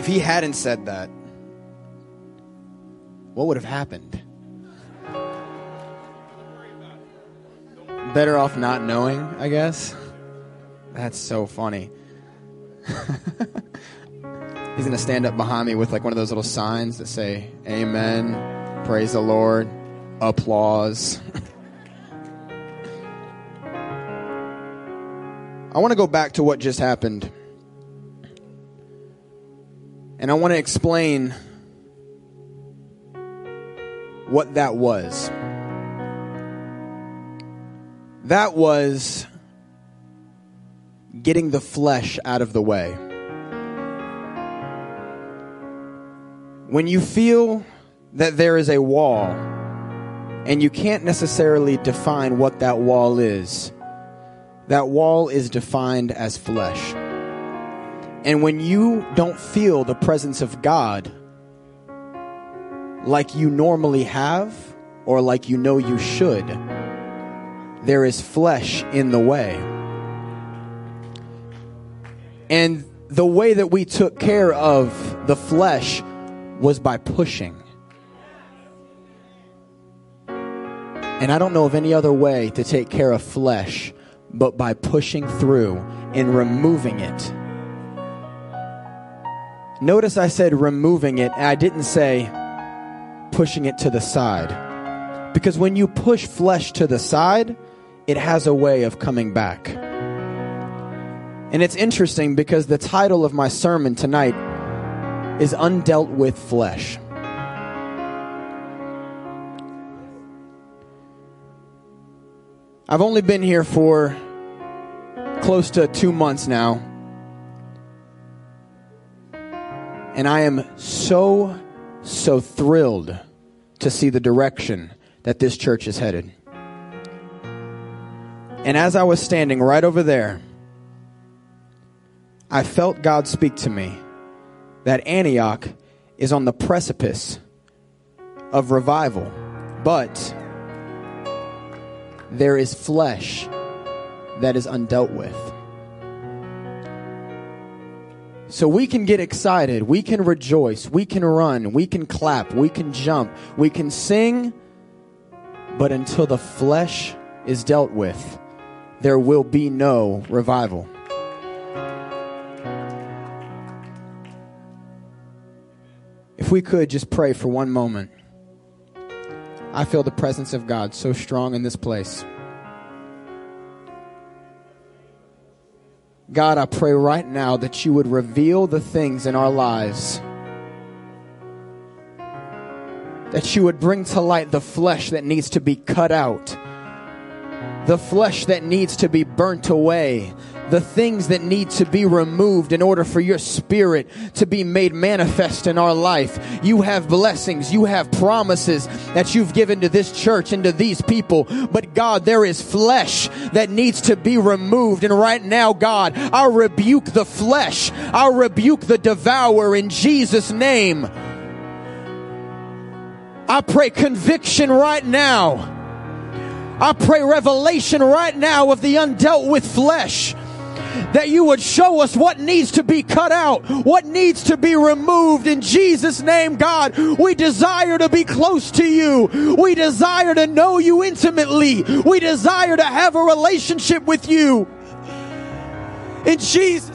if he hadn't said that, what would have happened? Better off not knowing, I guess. That's so funny. He's going to stand up behind me with like one of those little signs that say, Amen, praise the Lord, applause. I want to go back to what just happened. And I want to explain what that was. That was getting the flesh out of the way. When you feel that there is a wall and you can't necessarily define what that wall is, that wall is defined as flesh. And when you don't feel the presence of God like you normally have or like you know you should, there is flesh in the way. And the way that we took care of the flesh was by pushing. And I don't know of any other way to take care of flesh but by pushing through and removing it. Notice I said removing it, and I didn't say pushing it to the side. Because when you push flesh to the side, it has a way of coming back. And it's interesting because the title of my sermon tonight is Undealt with Flesh. I've only been here for close to two months now. And I am so, so thrilled to see the direction that this church is headed. And as I was standing right over there, I felt God speak to me that Antioch is on the precipice of revival, but there is flesh that is undealt with. So we can get excited, we can rejoice, we can run, we can clap, we can jump, we can sing, but until the flesh is dealt with, there will be no revival. If we could just pray for one moment. I feel the presence of God so strong in this place. God, I pray right now that you would reveal the things in our lives. That you would bring to light the flesh that needs to be cut out, the flesh that needs to be burnt away, the things that need to be removed in order for your spirit to be made manifest in our life. You have blessings, you have promises that you've given to this church and to these people. But God, there is flesh that needs to be removed. And right now, God, I rebuke the flesh. I rebuke the devourer in Jesus' name. I pray conviction right now. I pray revelation right now of the undealt with flesh that you would show us what needs to be cut out, what needs to be removed in Jesus' name, God. We desire to be close to you. We desire to know you intimately. We desire to have a relationship with you. In Jesus'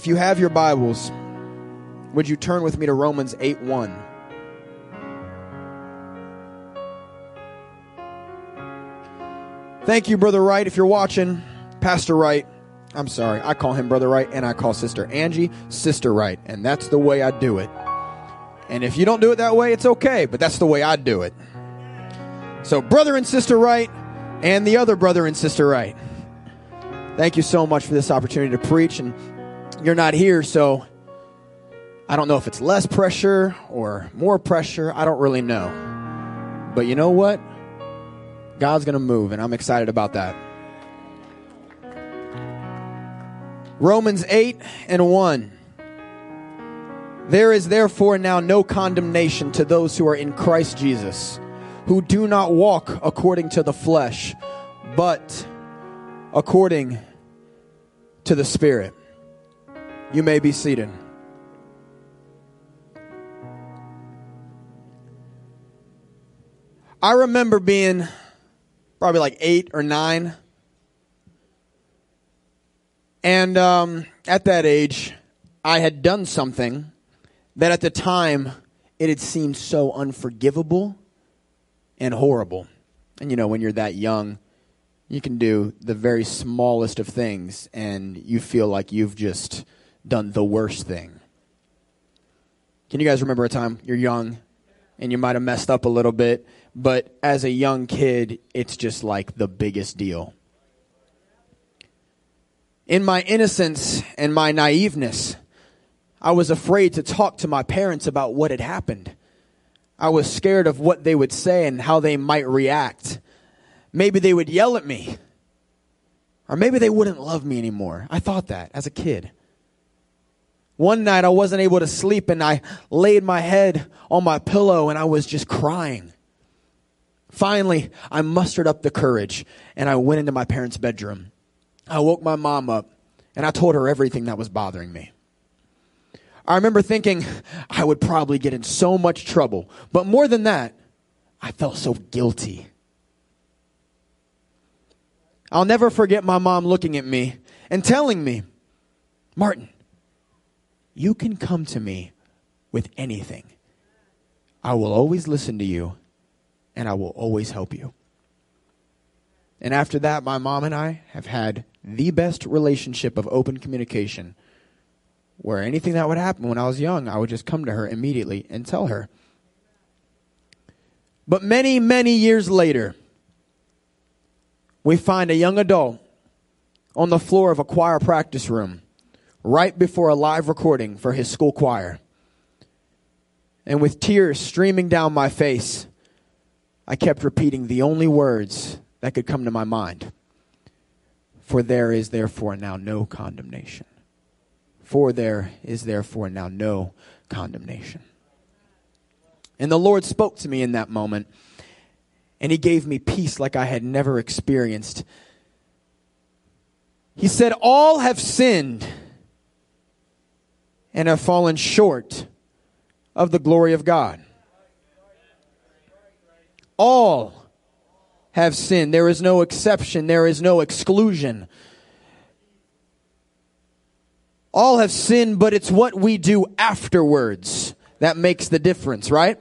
If you have your Bibles, would you turn with me to Romans 8 1? Thank you, Brother Wright, if you're watching, Pastor Wright. I'm sorry. I call him Brother Wright and I call Sister Angie Sister Wright. And that's the way I do it. And if you don't do it that way, it's okay, but that's the way I do it. So, Brother and Sister Wright and the other brother and sister Wright. Thank you so much for this opportunity to preach. And you're not here, so I don't know if it's less pressure or more pressure. I don't really know. But you know what? God's going to move, and I'm excited about that. Romans 8 and 1. There is therefore now no condemnation to those who are in Christ Jesus, who do not walk according to the flesh, but according to the Spirit. You may be seated. I remember being probably like eight or nine. And um, at that age, I had done something that at the time it had seemed so unforgivable and horrible. And you know, when you're that young, you can do the very smallest of things and you feel like you've just done the worst thing. Can you guys remember a time you're young and you might have messed up a little bit, but as a young kid, it's just like the biggest deal. In my innocence and my naiveness, I was afraid to talk to my parents about what had happened. I was scared of what they would say and how they might react. Maybe they would yell at me. Or maybe they wouldn't love me anymore. I thought that as a kid. One night I wasn't able to sleep and I laid my head on my pillow and I was just crying. Finally, I mustered up the courage and I went into my parents' bedroom. I woke my mom up and I told her everything that was bothering me. I remember thinking I would probably get in so much trouble. But more than that, I felt so guilty. I'll never forget my mom looking at me and telling me, Martin, you can come to me with anything. I will always listen to you and I will always help you. And after that, my mom and I have had the best relationship of open communication where anything that would happen when I was young, I would just come to her immediately and tell her. But many, many years later, we find a young adult on the floor of a choir practice room right before a live recording for his school choir. And with tears streaming down my face, I kept repeating the only words that could come to my mind. For there is therefore now no condemnation. For there is therefore now no condemnation. And the Lord spoke to me in that moment, and He gave me peace like I had never experienced. He said, All have sinned and have fallen short of the glory of God. All have sinned. There is no exception, there is no exclusion. All have sinned, but it's what we do afterwards that makes the difference, right?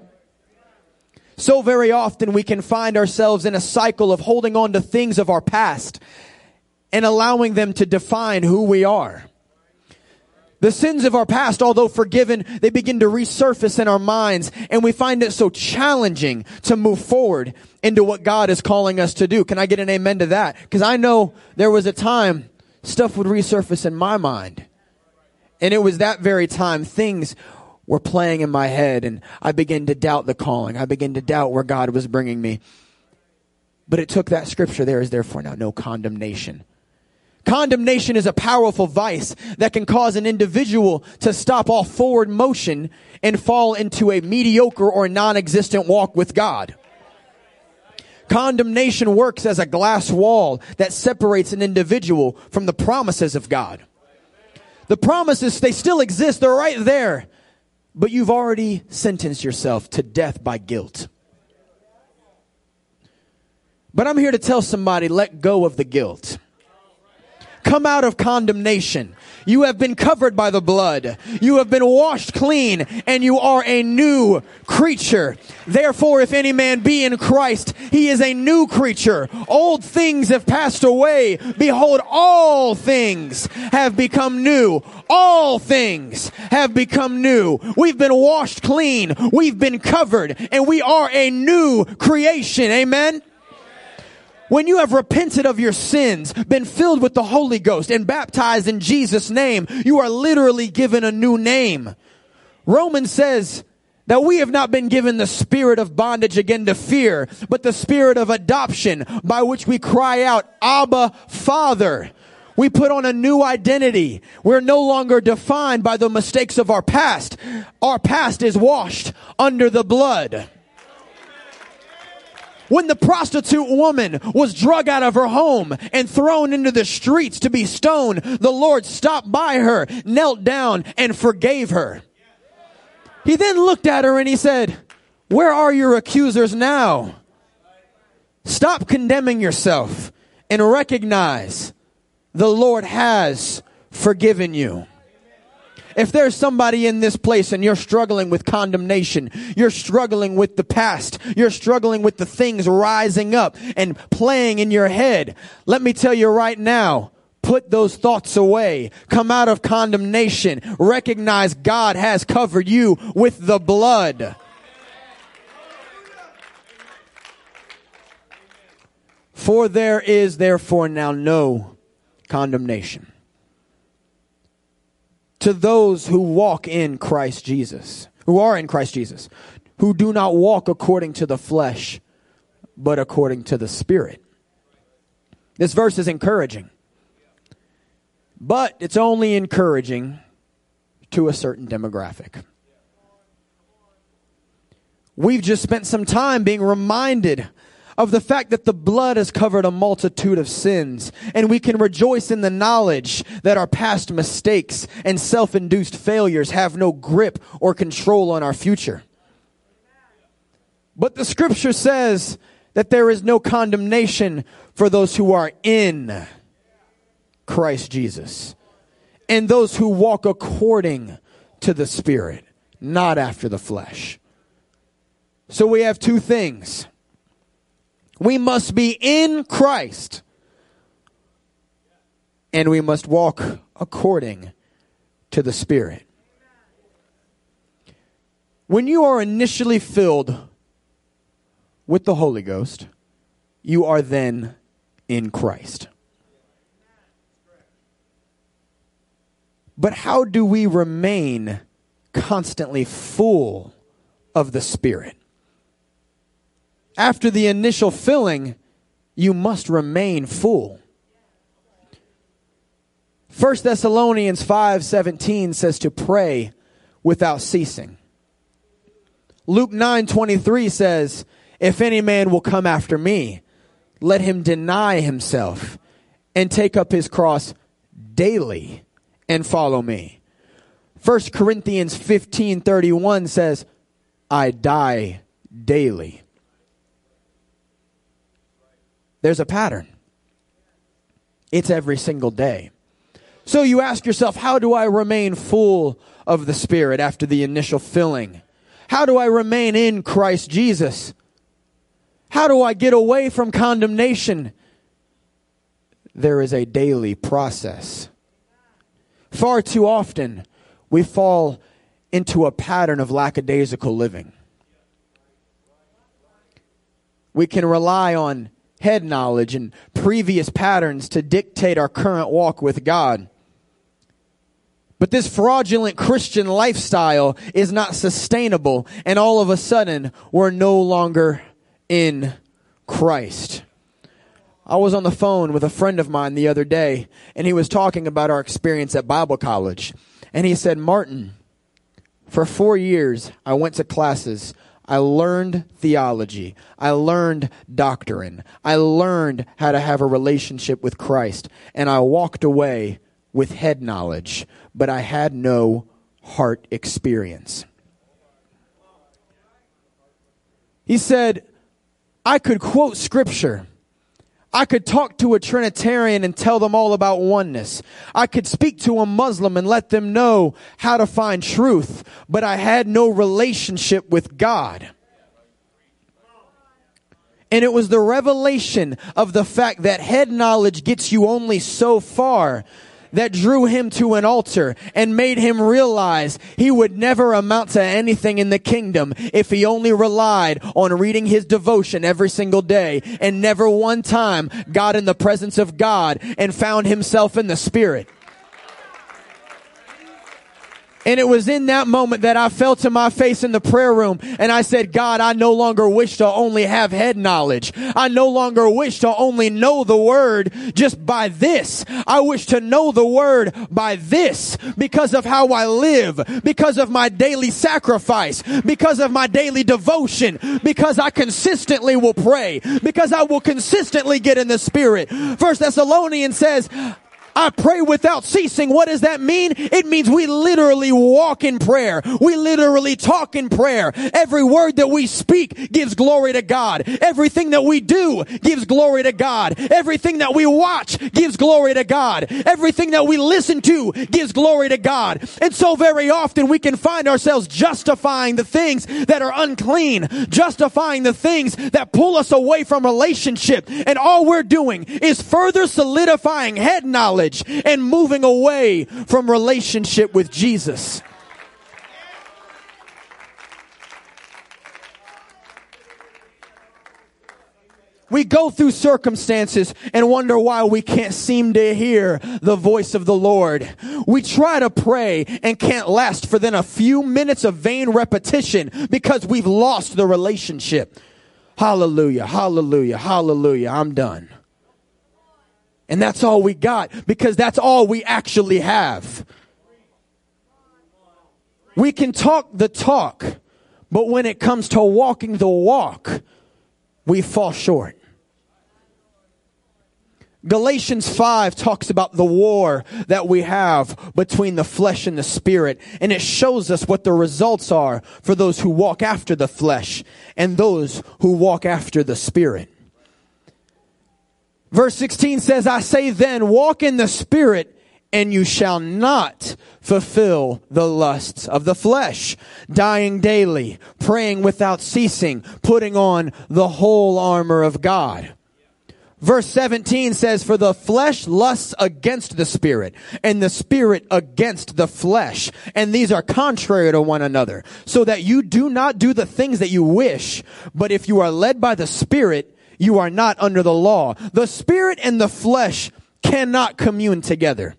So very often we can find ourselves in a cycle of holding on to things of our past and allowing them to define who we are. The sins of our past, although forgiven, they begin to resurface in our minds and we find it so challenging to move forward into what God is calling us to do. Can I get an amen to that? Because I know there was a time stuff would resurface in my mind. And it was that very time things were playing in my head and I began to doubt the calling. I began to doubt where God was bringing me. But it took that scripture, there is therefore now no condemnation. Condemnation is a powerful vice that can cause an individual to stop all forward motion and fall into a mediocre or non-existent walk with God. Condemnation works as a glass wall that separates an individual from the promises of God. The promises, they still exist. They're right there. But you've already sentenced yourself to death by guilt. But I'm here to tell somebody, let go of the guilt. Come out of condemnation. You have been covered by the blood. You have been washed clean and you are a new creature. Therefore, if any man be in Christ, he is a new creature. Old things have passed away. Behold, all things have become new. All things have become new. We've been washed clean. We've been covered and we are a new creation. Amen. When you have repented of your sins, been filled with the Holy Ghost, and baptized in Jesus' name, you are literally given a new name. Romans says that we have not been given the spirit of bondage again to fear, but the spirit of adoption by which we cry out, Abba, Father. We put on a new identity. We're no longer defined by the mistakes of our past. Our past is washed under the blood. When the prostitute woman was drug out of her home and thrown into the streets to be stoned, the Lord stopped by her, knelt down, and forgave her. He then looked at her and he said, Where are your accusers now? Stop condemning yourself and recognize the Lord has forgiven you. If there's somebody in this place and you're struggling with condemnation, you're struggling with the past, you're struggling with the things rising up and playing in your head, let me tell you right now, put those thoughts away. Come out of condemnation. Recognize God has covered you with the blood. For there is therefore now no condemnation to those who walk in Christ Jesus, who are in Christ Jesus, who do not walk according to the flesh, but according to the Spirit. This verse is encouraging, but it's only encouraging to a certain demographic. We've just spent some time being reminded of the fact that the blood has covered a multitude of sins, and we can rejoice in the knowledge that our past mistakes and self-induced failures have no grip or control on our future. But the scripture says that there is no condemnation for those who are in Christ Jesus and those who walk according to the Spirit, not after the flesh. So we have two things. We must be in Christ. And we must walk according to the Spirit. When you are initially filled with the Holy Ghost, you are then in Christ. But how do we remain constantly full of the Spirit? After the initial filling, you must remain full. 1 Thessalonians 5:17 says to pray without ceasing. Luke 9:23 says, "If any man will come after me, let him deny himself and take up his cross daily and follow me." 1 Corinthians 15:31 says, "I die daily." There's a pattern. It's every single day. So you ask yourself, how do I remain full of the Spirit after the initial filling? How do I remain in Christ Jesus? How do I get away from condemnation? There is a daily process. Far too often, we fall into a pattern of lackadaisical living. We can rely on head knowledge and previous patterns to dictate our current walk with God. But this fraudulent Christian lifestyle is not sustainable, and all of a sudden, we're no longer in Christ. I was on the phone with a friend of mine the other day, and he was talking about our experience at Bible college. And he said, Martin, for four years, I went to classes I learned theology. I learned doctrine. I learned how to have a relationship with Christ. And I walked away with head knowledge, but I had no heart experience. He said, I could quote scripture. I could talk to a Trinitarian and tell them all about oneness. I could speak to a Muslim and let them know how to find truth, but I had no relationship with God. And it was the revelation of the fact that head knowledge gets you only so far that drew him to an altar and made him realize he would never amount to anything in the kingdom if he only relied on reading his devotion every single day and never one time got in the presence of God and found himself in the spirit. And it was in that moment that I fell to my face in the prayer room and I said, God, I no longer wish to only have head knowledge. I no longer wish to only know the word just by this. I wish to know the word by this because of how I live, because of my daily sacrifice, because of my daily devotion, because I consistently will pray, because I will consistently get in the spirit. First Thessalonians says, I pray without ceasing. What does that mean? It means we literally walk in prayer. We literally talk in prayer. Every word that we speak gives glory to God. Everything that we do gives glory to God. Everything that we watch gives glory to God. Everything that we listen to gives glory to God. And so very often we can find ourselves justifying the things that are unclean, justifying the things that pull us away from relationship. And all we're doing is further solidifying head knowledge knowledge and moving away from relationship with Jesus. We go through circumstances and wonder why we can't seem to hear the voice of the Lord. We try to pray and can't last for then a few minutes of vain repetition because we've lost the relationship. Hallelujah, hallelujah, hallelujah. I'm done. And that's all we got because that's all we actually have. We can talk the talk, but when it comes to walking the walk, we fall short. Galatians 5 talks about the war that we have between the flesh and the spirit, and it shows us what the results are for those who walk after the flesh and those who walk after the spirit. Verse 16 says, I say then, walk in the spirit and you shall not fulfill the lusts of the flesh, dying daily, praying without ceasing, putting on the whole armor of God. Verse 17 says, For the flesh lusts against the spirit, and the spirit against the flesh. And these are contrary to one another, so that you do not do the things that you wish, but if you are led by the spirit, you are not under the law. The spirit and the flesh cannot commune together.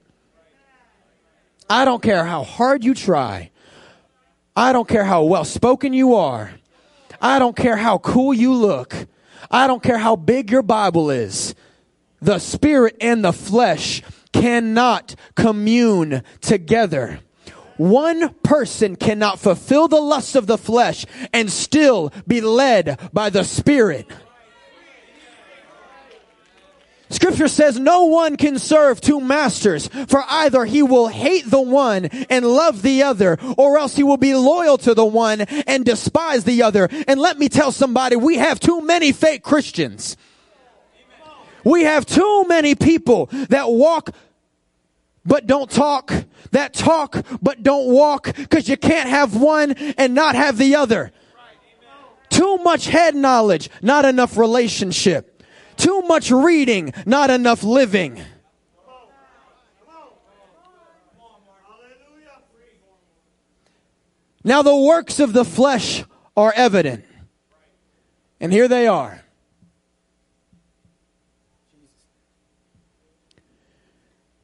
I don't care how hard you try. I don't care how well spoken you are. I don't care how cool you look. I don't care how big your Bible is. The spirit and the flesh cannot commune together. One person cannot fulfill the lusts of the flesh and still be led by the spirit. Scripture says no one can serve two masters, for either he will hate the one and love the other, or else he will be loyal to the one and despise the other. And let me tell somebody, we have too many fake Christians. We have too many people that walk but don't talk, that talk but don't walk, because you can't have one and not have the other. Too much head knowledge, not enough relationship. Too much reading, not enough living. Now the works of the flesh are evident. And here they are.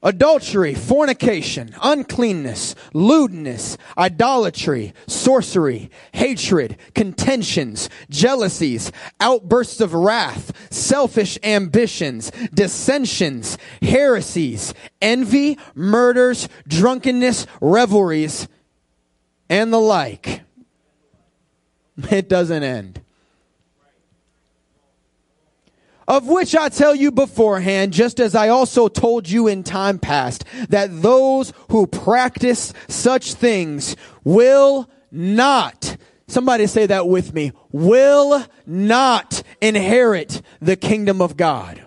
Adultery, fornication, uncleanness, lewdness, idolatry, sorcery, hatred, contentions, jealousies, outbursts of wrath, selfish ambitions, dissensions, heresies, envy, murders, drunkenness, revelries, and the like. It doesn't end. Of which I tell you beforehand, just as I also told you in time past, that those who practice such things will not, somebody say that with me, will not inherit the kingdom of God.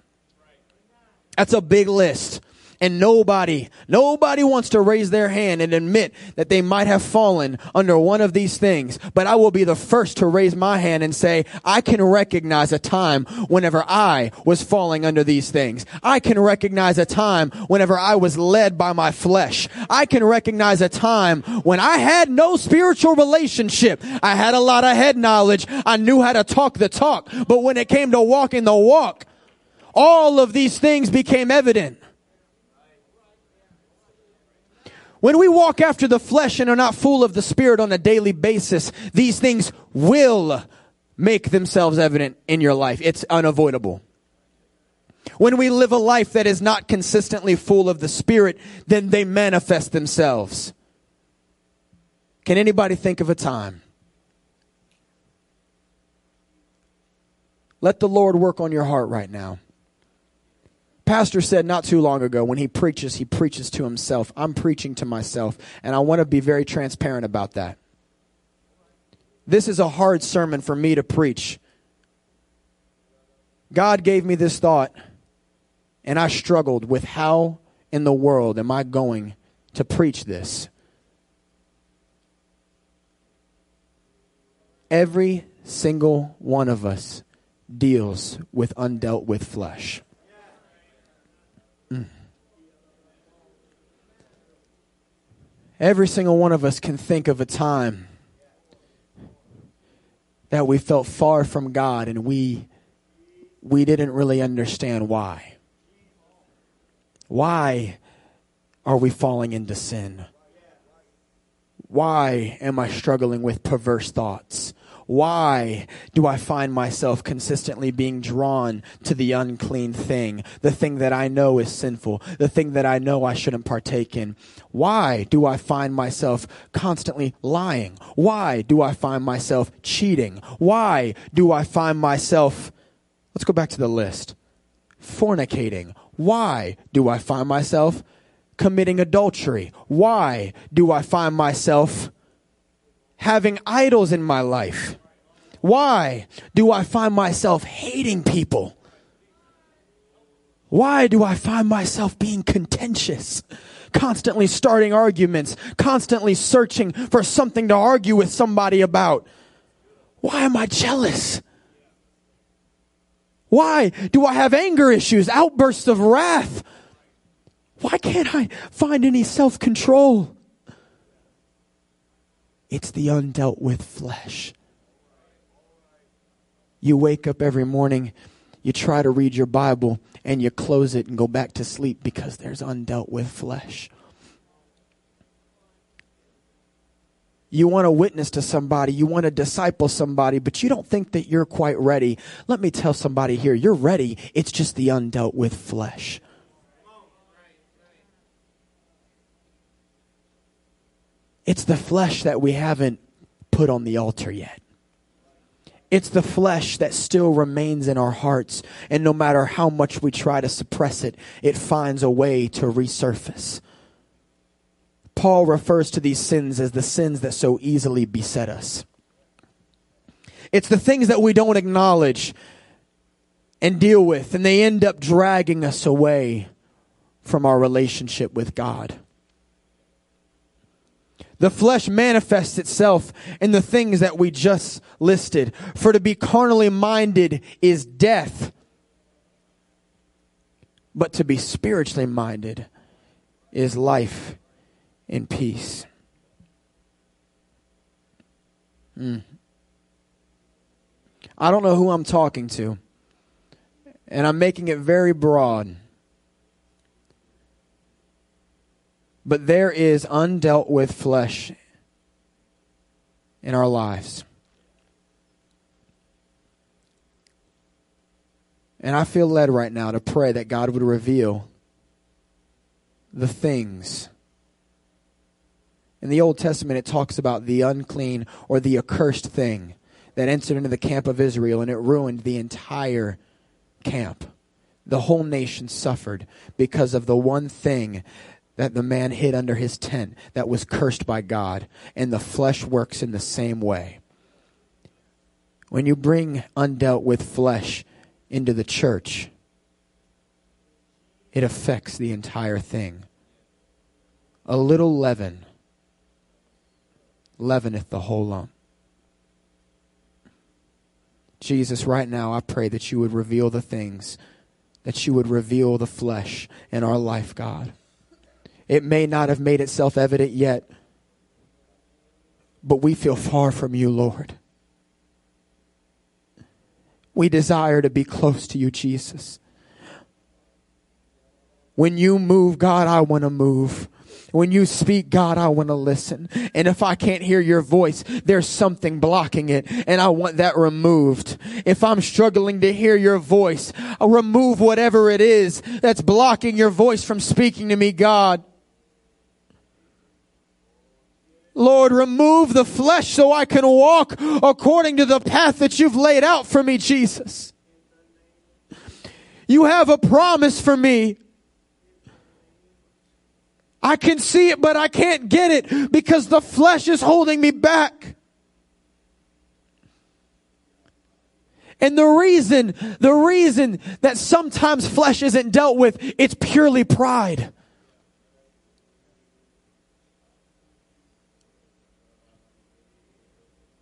That's a big list. And nobody, nobody wants to raise their hand and admit that they might have fallen under one of these things. But I will be the first to raise my hand and say, I can recognize a time whenever I was falling under these things. I can recognize a time whenever I was led by my flesh. I can recognize a time when I had no spiritual relationship. I had a lot of head knowledge. I knew how to talk the talk. But when it came to walking the walk, all of these things became evident. When we walk after the flesh and are not full of the Spirit on a daily basis, these things will make themselves evident in your life. It's unavoidable. When we live a life that is not consistently full of the Spirit, then they manifest themselves. Can anybody think of a time? Let the Lord work on your heart right now pastor said not too long ago when he preaches, he preaches to himself. I'm preaching to myself, and I want to be very transparent about that. This is a hard sermon for me to preach. God gave me this thought, and I struggled with how in the world am I going to preach this? Every single one of us deals with undealt with flesh. Every single one of us can think of a time that we felt far from God and we we didn't really understand why. Why are we falling into sin? Why am I struggling with perverse thoughts? Why do I find myself consistently being drawn to the unclean thing, the thing that I know is sinful, the thing that I know I shouldn't partake in? Why do I find myself constantly lying? Why do I find myself cheating? Why do I find myself, let's go back to the list, fornicating? Why do I find myself committing adultery? Why do I find myself having idols in my life? Why do I find myself hating people? Why do I find myself being contentious? Constantly starting arguments, constantly searching for something to argue with somebody about. Why am I jealous? Why do I have anger issues, outbursts of wrath? Why can't I find any self control? It's the undealt with flesh. You wake up every morning, you try to read your Bible, and you close it and go back to sleep because there's undealt with flesh. You want to witness to somebody, you want to disciple somebody, but you don't think that you're quite ready. Let me tell somebody here, you're ready. It's just the undealt with flesh. It's the flesh that we haven't put on the altar yet. It's the flesh that still remains in our hearts, and no matter how much we try to suppress it, it finds a way to resurface. Paul refers to these sins as the sins that so easily beset us. It's the things that we don't acknowledge and deal with, and they end up dragging us away from our relationship with God. The flesh manifests itself in the things that we just listed. For to be carnally minded is death, but to be spiritually minded is life and peace. Mm. I don't know who I'm talking to, and I'm making it very broad. But there is undealt with flesh in our lives. And I feel led right now to pray that God would reveal the things. In the Old Testament, it talks about the unclean or the accursed thing that entered into the camp of Israel and it ruined the entire camp. The whole nation suffered because of the one thing that the man hid under his tent that was cursed by God. And the flesh works in the same way. When you bring undealt with flesh into the church, it affects the entire thing. A little leaven leaveneth the whole lump. Jesus, right now, I pray that you would reveal the things, that you would reveal the flesh in our life, God. It may not have made itself evident yet, but we feel far from you, Lord. We desire to be close to you, Jesus. When you move, God, I want to move. When you speak, God, I want to listen. And if I can't hear your voice, there's something blocking it and I want that removed. If I'm struggling to hear your voice, I'll remove whatever it is that's blocking your voice from speaking to me, God. Lord, remove the flesh so I can walk according to the path that you've laid out for me, Jesus. You have a promise for me. I can see it, but I can't get it because the flesh is holding me back. And the reason, the reason that sometimes flesh isn't dealt with, it's purely pride.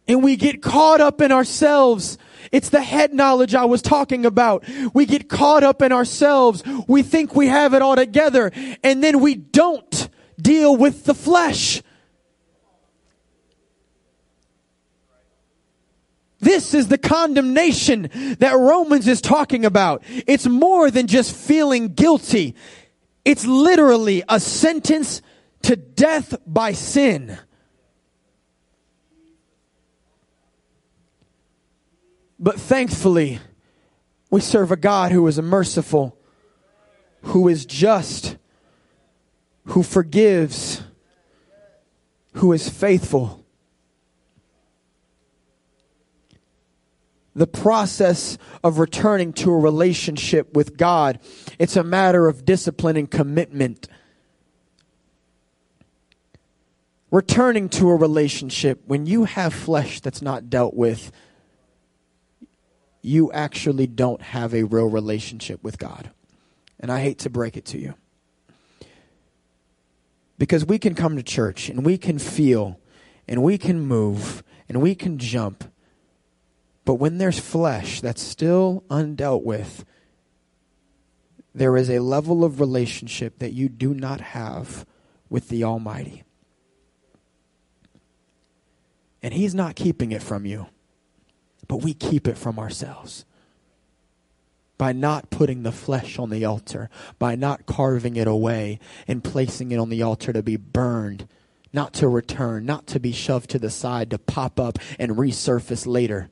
And we get caught up in ourselves. It's the head knowledge I was talking about. We get caught up in ourselves. We think we have it all together and then we don't deal with the flesh. This is the condemnation that Romans is talking about. It's more than just feeling guilty. It's literally a sentence to death by sin. But thankfully, we serve a God who is merciful, who is just, who forgives, who is faithful. The process of returning to a relationship with God, it's a matter of discipline and commitment. Returning to a relationship when you have flesh that's not dealt with, you actually don't have a real relationship with God. And I hate to break it to you. Because we can come to church and we can feel and we can move and we can jump. But when there's flesh that's still undealt with, there is a level of relationship that you do not have with the Almighty. And He's not keeping it from you but we keep it from ourselves by not putting the flesh on the altar, by not carving it away and placing it on the altar to be burned, not to return, not to be shoved to the side, to pop up and resurface later.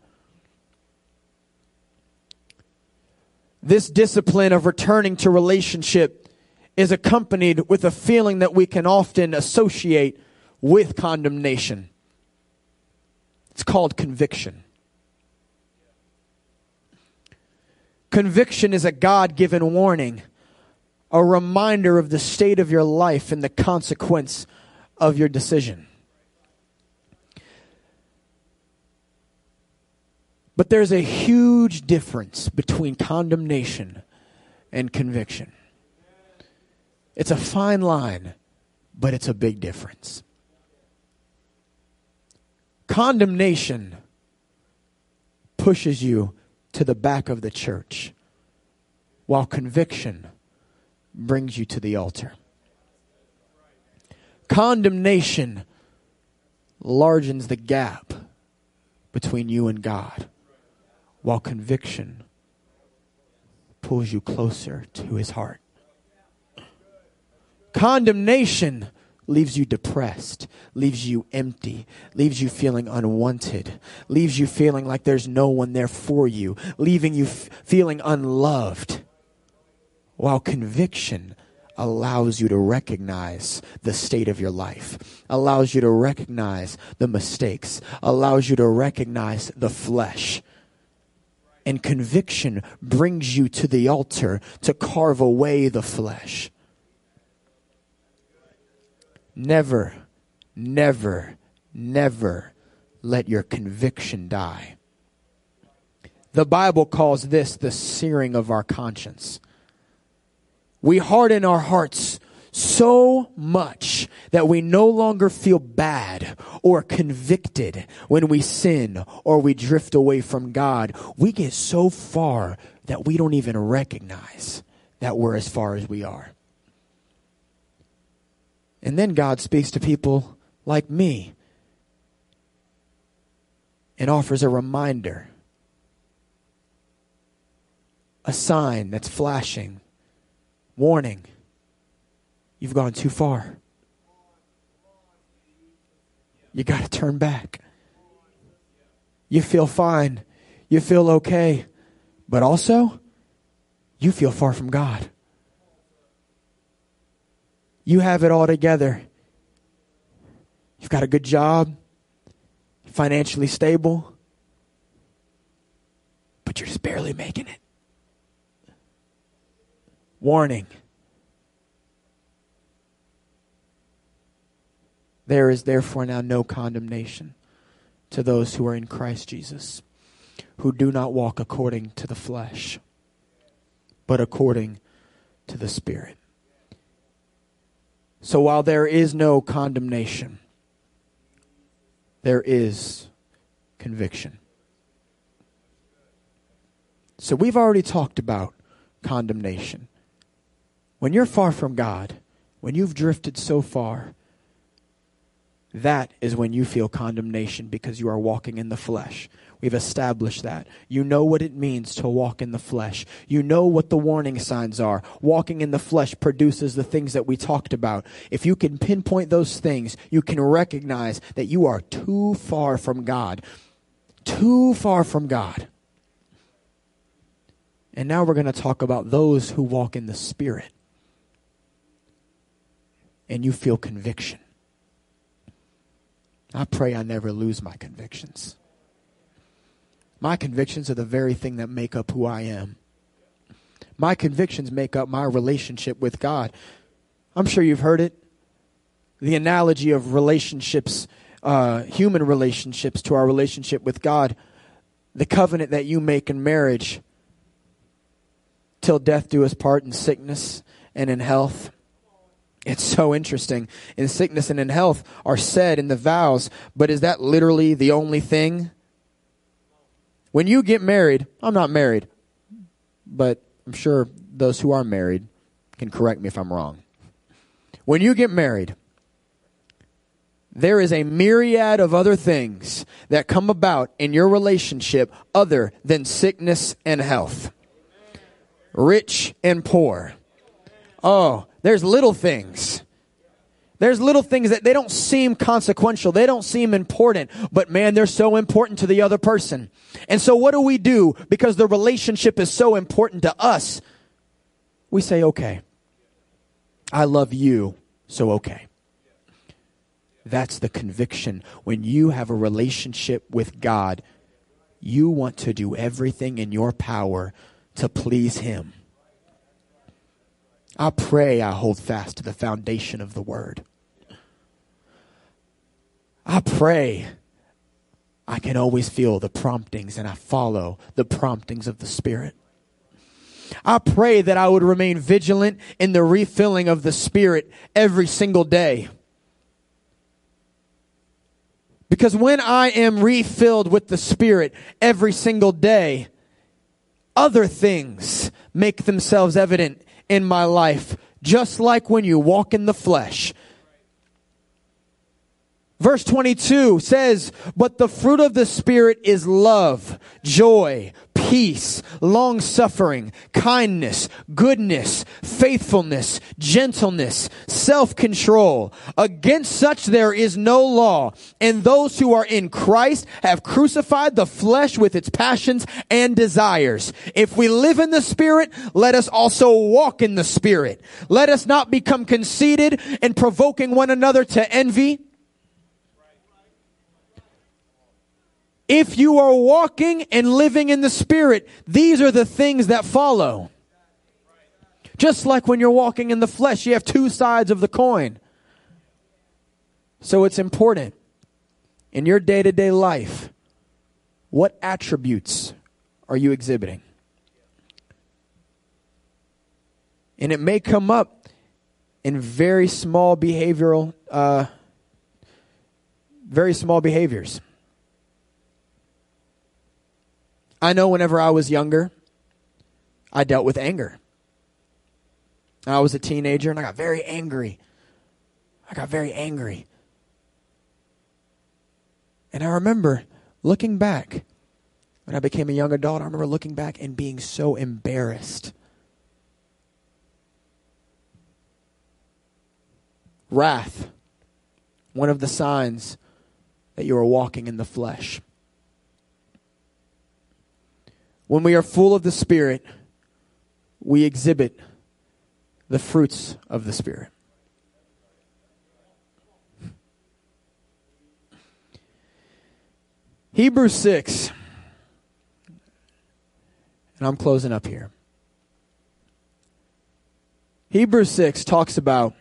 This discipline of returning to relationship is accompanied with a feeling that we can often associate with condemnation. It's called conviction. Conviction is a God given warning, a reminder of the state of your life and the consequence of your decision. But there's a huge difference between condemnation and conviction. It's a fine line, but it's a big difference. Condemnation pushes you to the back of the church, while conviction brings you to the altar. Condemnation largens the gap between you and God, while conviction pulls you closer to his heart. Condemnation leaves you depressed, leaves you empty, leaves you feeling unwanted, leaves you feeling like there's no one there for you, leaving you f- feeling unloved. While conviction allows you to recognize the state of your life, allows you to recognize the mistakes, allows you to recognize the flesh. And conviction brings you to the altar to carve away the flesh Never, never, never let your conviction die. The Bible calls this the searing of our conscience. We harden our hearts so much that we no longer feel bad or convicted when we sin or we drift away from God. We get so far that we don't even recognize that we're as far as we are. And then God speaks to people like me and offers a reminder, a sign that's flashing, warning You've gone too far. You got to turn back. You feel fine. You feel okay. But also, you feel far from God. You have it all together. You've got a good job, financially stable, but you're just barely making it. Warning. There is therefore now no condemnation to those who are in Christ Jesus, who do not walk according to the flesh, but according to the Spirit. So while there is no condemnation, there is conviction. So we've already talked about condemnation. When you're far from God, when you've drifted so far, that is when you feel condemnation because you are walking in the flesh. We've established that. You know what it means to walk in the flesh. You know what the warning signs are. Walking in the flesh produces the things that we talked about. If you can pinpoint those things, you can recognize that you are too far from God. Too far from God. And now we're going to talk about those who walk in the Spirit. And you feel conviction. I pray I never lose my convictions. My convictions are the very thing that make up who I am. My convictions make up my relationship with God. I'm sure you've heard it. The analogy of relationships, uh, human relationships, to our relationship with God. The covenant that you make in marriage till death do us part in sickness and in health. It's so interesting. In sickness and in health are said in the vows, but is that literally the only thing? When you get married, I'm not married, but I'm sure those who are married can correct me if I'm wrong. When you get married, there is a myriad of other things that come about in your relationship other than sickness and health. Rich and poor. Oh, there's little things. There's little things that they don't seem consequential. They don't seem important, but man, they're so important to the other person. And so what do we do? Because the relationship is so important to us. We say, okay, I love you, so okay. That's the conviction. When you have a relationship with God, you want to do everything in your power to please Him. I pray I hold fast to the foundation of the word. I pray I can always feel the promptings and I follow the promptings of the Spirit. I pray that I would remain vigilant in the refilling of the Spirit every single day. Because when I am refilled with the Spirit every single day, other things make themselves evident in my life, just like when you walk in the flesh. Verse 22 says, But the fruit of the Spirit is love, joy, peace, long suffering, kindness, goodness, faithfulness, gentleness, self control. Against such there is no law. And those who are in Christ have crucified the flesh with its passions and desires. If we live in the Spirit, let us also walk in the Spirit. Let us not become conceited and provoking one another to envy If you are walking and living in the Spirit, these are the things that follow. Just like when you're walking in the flesh, you have two sides of the coin. So it's important in your day to day life what attributes are you exhibiting? And it may come up in very small behavioral, uh, very small behaviors. I know whenever I was younger, I dealt with anger. I was a teenager and I got very angry. I got very angry. And I remember looking back when I became a young adult, I remember looking back and being so embarrassed. Wrath, one of the signs that you are walking in the flesh. When we are full of the Spirit, we exhibit the fruits of the Spirit. Hebrews 6, and I'm closing up here. Hebrews 6 talks about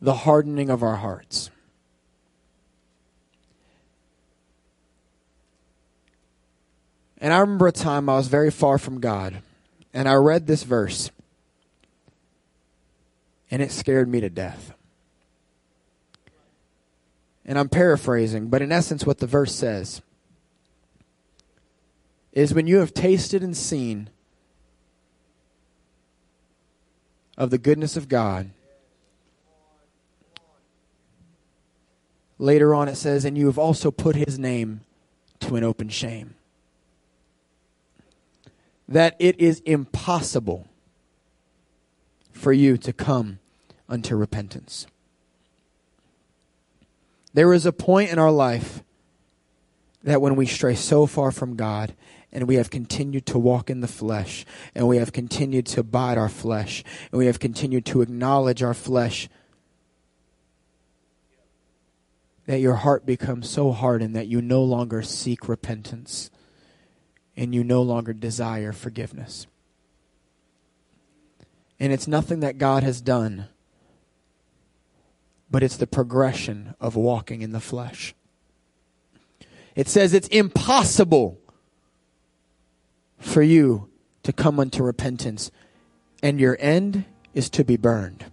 the hardening of our hearts. And I remember a time I was very far from God, and I read this verse, and it scared me to death. And I'm paraphrasing, but in essence, what the verse says is when you have tasted and seen of the goodness of God, later on it says, and you have also put his name to an open shame that it is impossible for you to come unto repentance. There is a point in our life that when we stray so far from God and we have continued to walk in the flesh and we have continued to abide our flesh and we have continued to acknowledge our flesh, that your heart becomes so hardened that you no longer seek repentance and you no longer desire forgiveness. And it's nothing that God has done, but it's the progression of walking in the flesh. It says it's impossible for you to come unto repentance, and your end is to be burned.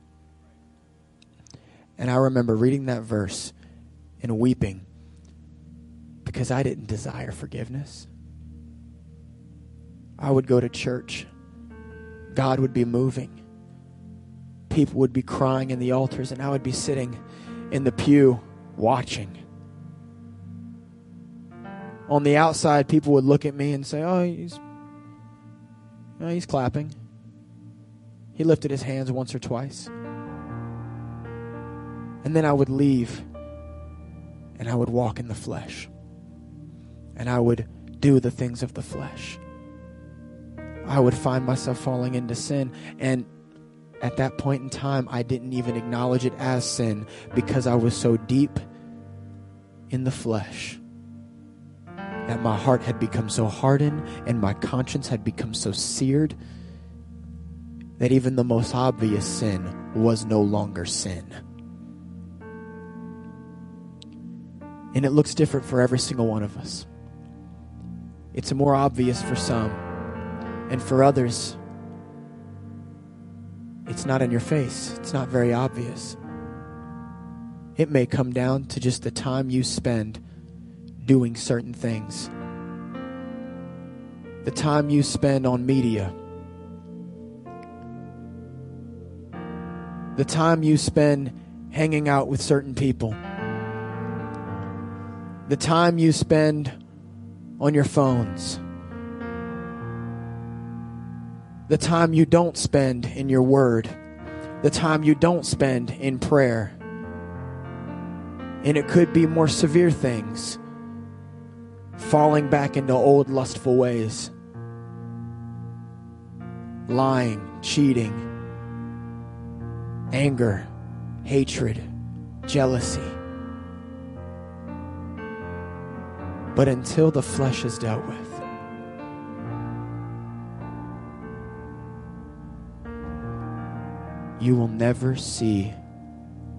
And I remember reading that verse and weeping because I didn't desire forgiveness. I would go to church. God would be moving. People would be crying in the altars, and I would be sitting in the pew watching. On the outside, people would look at me and say, Oh, he's, oh, he's clapping. He lifted his hands once or twice. And then I would leave and I would walk in the flesh. And I would do the things of the flesh. I would find myself falling into sin. And at that point in time, I didn't even acknowledge it as sin because I was so deep in the flesh that my heart had become so hardened and my conscience had become so seared that even the most obvious sin was no longer sin. And it looks different for every single one of us. It's more obvious for some and for others, it's not in your face, it's not very obvious. It may come down to just the time you spend doing certain things, the time you spend on media, the time you spend hanging out with certain people, the time you spend on your phones the time you don't spend in your word, the time you don't spend in prayer. And it could be more severe things falling back into old lustful ways, lying, cheating, anger, hatred, jealousy. But until the flesh is dealt with, you will never see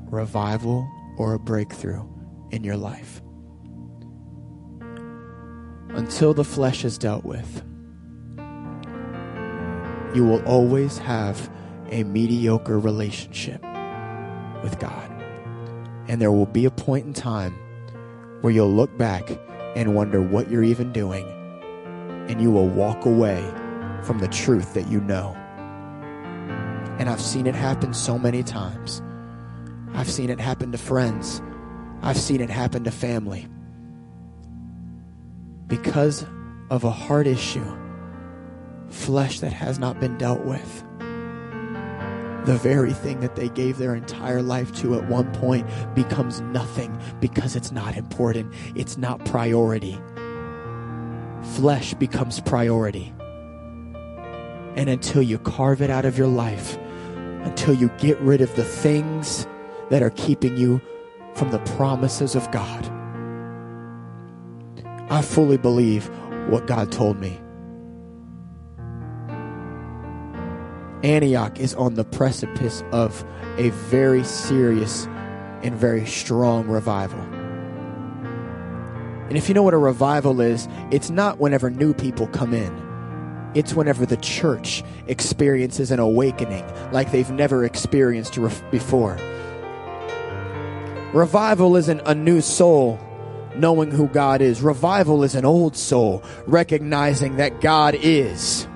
revival or a breakthrough in your life until the flesh is dealt with. you will always have a mediocre relationship with God. And there will be a point in time where you'll look back and wonder what you're even doing, and you will walk away from the truth that you know. And I've seen it happen so many times. I've seen it happen to friends. I've seen it happen to family. Because of a heart issue, flesh that has not been dealt with. The very thing that they gave their entire life to at one point becomes nothing because it's not important. It's not priority. Flesh becomes priority. And until you carve it out of your life, until you get rid of the things that are keeping you from the promises of God, I fully believe what God told me. Antioch is on the precipice of a very serious and very strong revival. And if you know what a revival is, it's not whenever new people come in. It's whenever the church experiences an awakening like they've never experienced before. Revival isn't a new soul knowing who God is. Revival is an old soul recognizing that God is.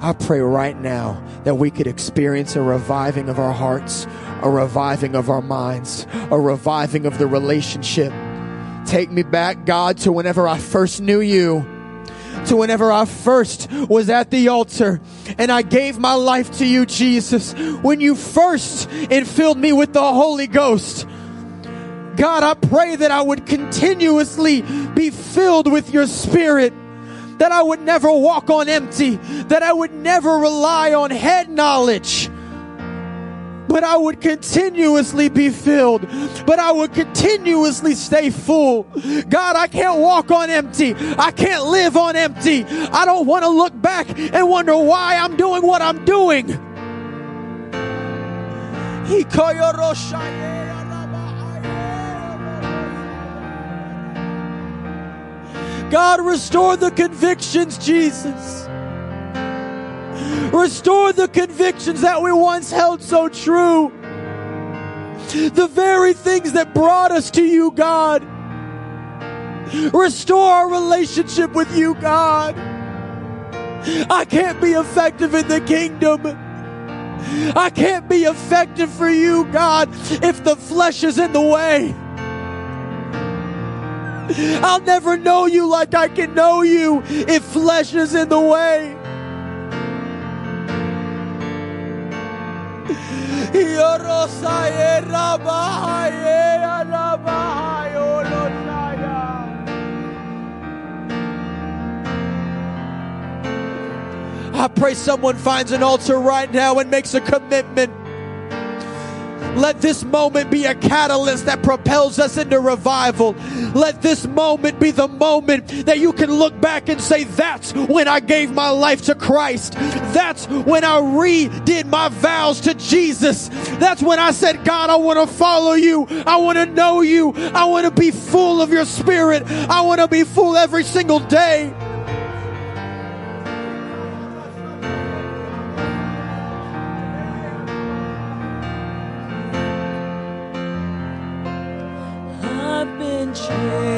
I pray right now that we could experience a reviving of our hearts, a reviving of our minds, a reviving of the relationship. Take me back, God, to whenever I first knew you, to whenever I first was at the altar and I gave my life to you, Jesus, when you first infilled me with the Holy Ghost. God, I pray that I would continuously be filled with your spirit that I would never walk on empty, that I would never rely on head knowledge, but I would continuously be filled, but I would continuously stay full. God, I can't walk on empty. I can't live on empty. I don't want to look back and wonder why I'm doing what I'm doing. God, restore the convictions, Jesus. Restore the convictions that we once held so true. The very things that brought us to you, God. Restore our relationship with you, God. I can't be effective in the kingdom. I can't be effective for you, God, if the flesh is in the way. I'll never know you like I can know you if flesh is in the way. I pray someone finds an altar right now and makes a commitment let this moment be a catalyst that propels us into revival. Let this moment be the moment that you can look back and say, That's when I gave my life to Christ. That's when I redid my vows to Jesus. That's when I said, God, I want to follow you. I want to know you. I want to be full of your spirit. I want to be full every single day. change.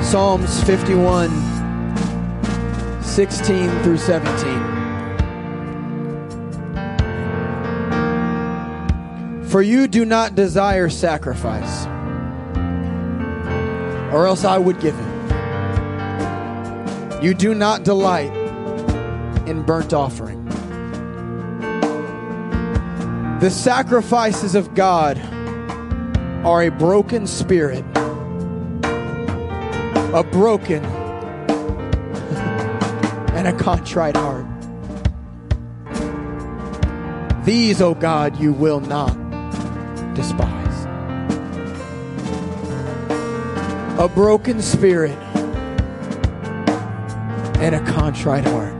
Psalms 51, 16 through 17. For you do not desire sacrifice, or else I would give it. You do not delight and burnt offering. The sacrifices of God are a broken spirit, a broken and a contrite heart. These, O oh God, you will not despise. A broken spirit and a contrite heart.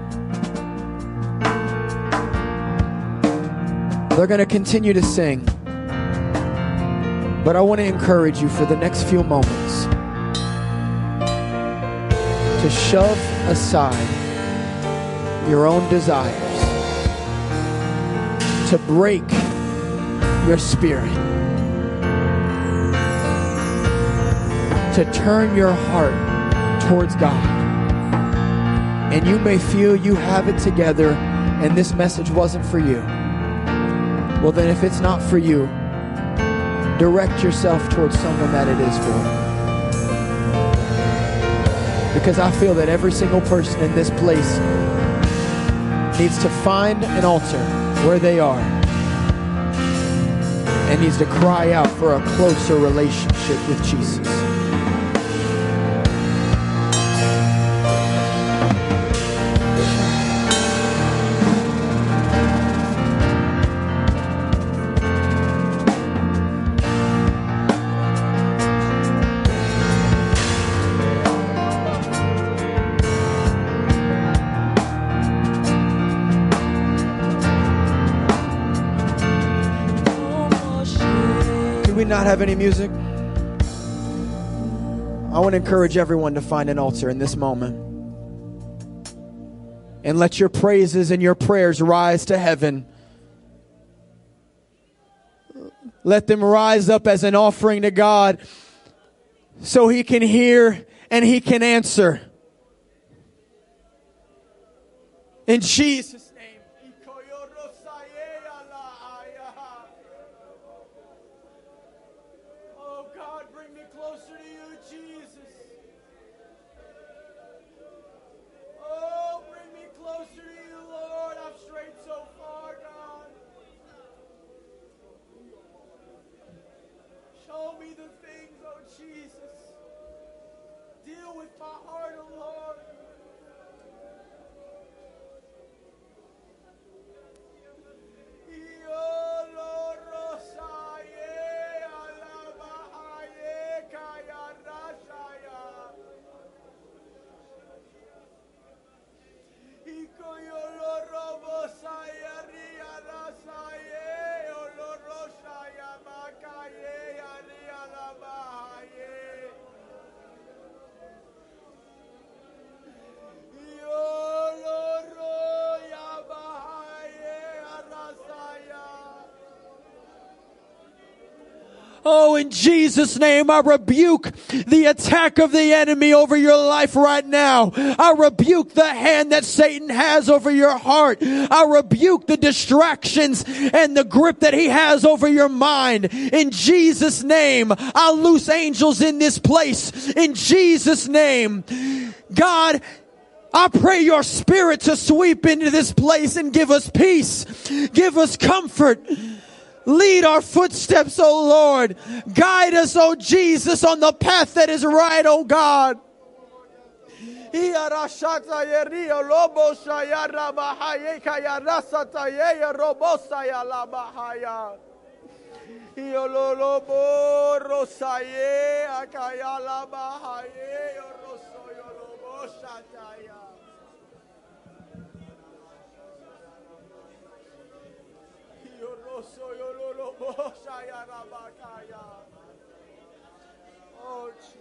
They're going to continue to sing. But I want to encourage you for the next few moments to shove aside your own desires, to break your spirit, to turn your heart towards God. And you may feel you have it together and this message wasn't for you. Well, then, if it's not for you, direct yourself towards someone that it is for. Because I feel that every single person in this place needs to find an altar where they are and needs to cry out for a closer relationship with Jesus. Not have any music? I want to encourage everyone to find an altar in this moment. And let your praises and your prayers rise to heaven. Let them rise up as an offering to God so He can hear and He can answer. In Jesus' Oh, in Jesus' name, I rebuke the attack of the enemy over your life right now. I rebuke the hand that Satan has over your heart. I rebuke the distractions and the grip that he has over your mind. In Jesus' name, I loose angels in this place. In Jesus' name, God, I pray your spirit to sweep into this place and give us peace, give us comfort. Lead our footsteps, O Lord. Guide us, O Jesus, on the path that is right, O God. Oh, Jesus.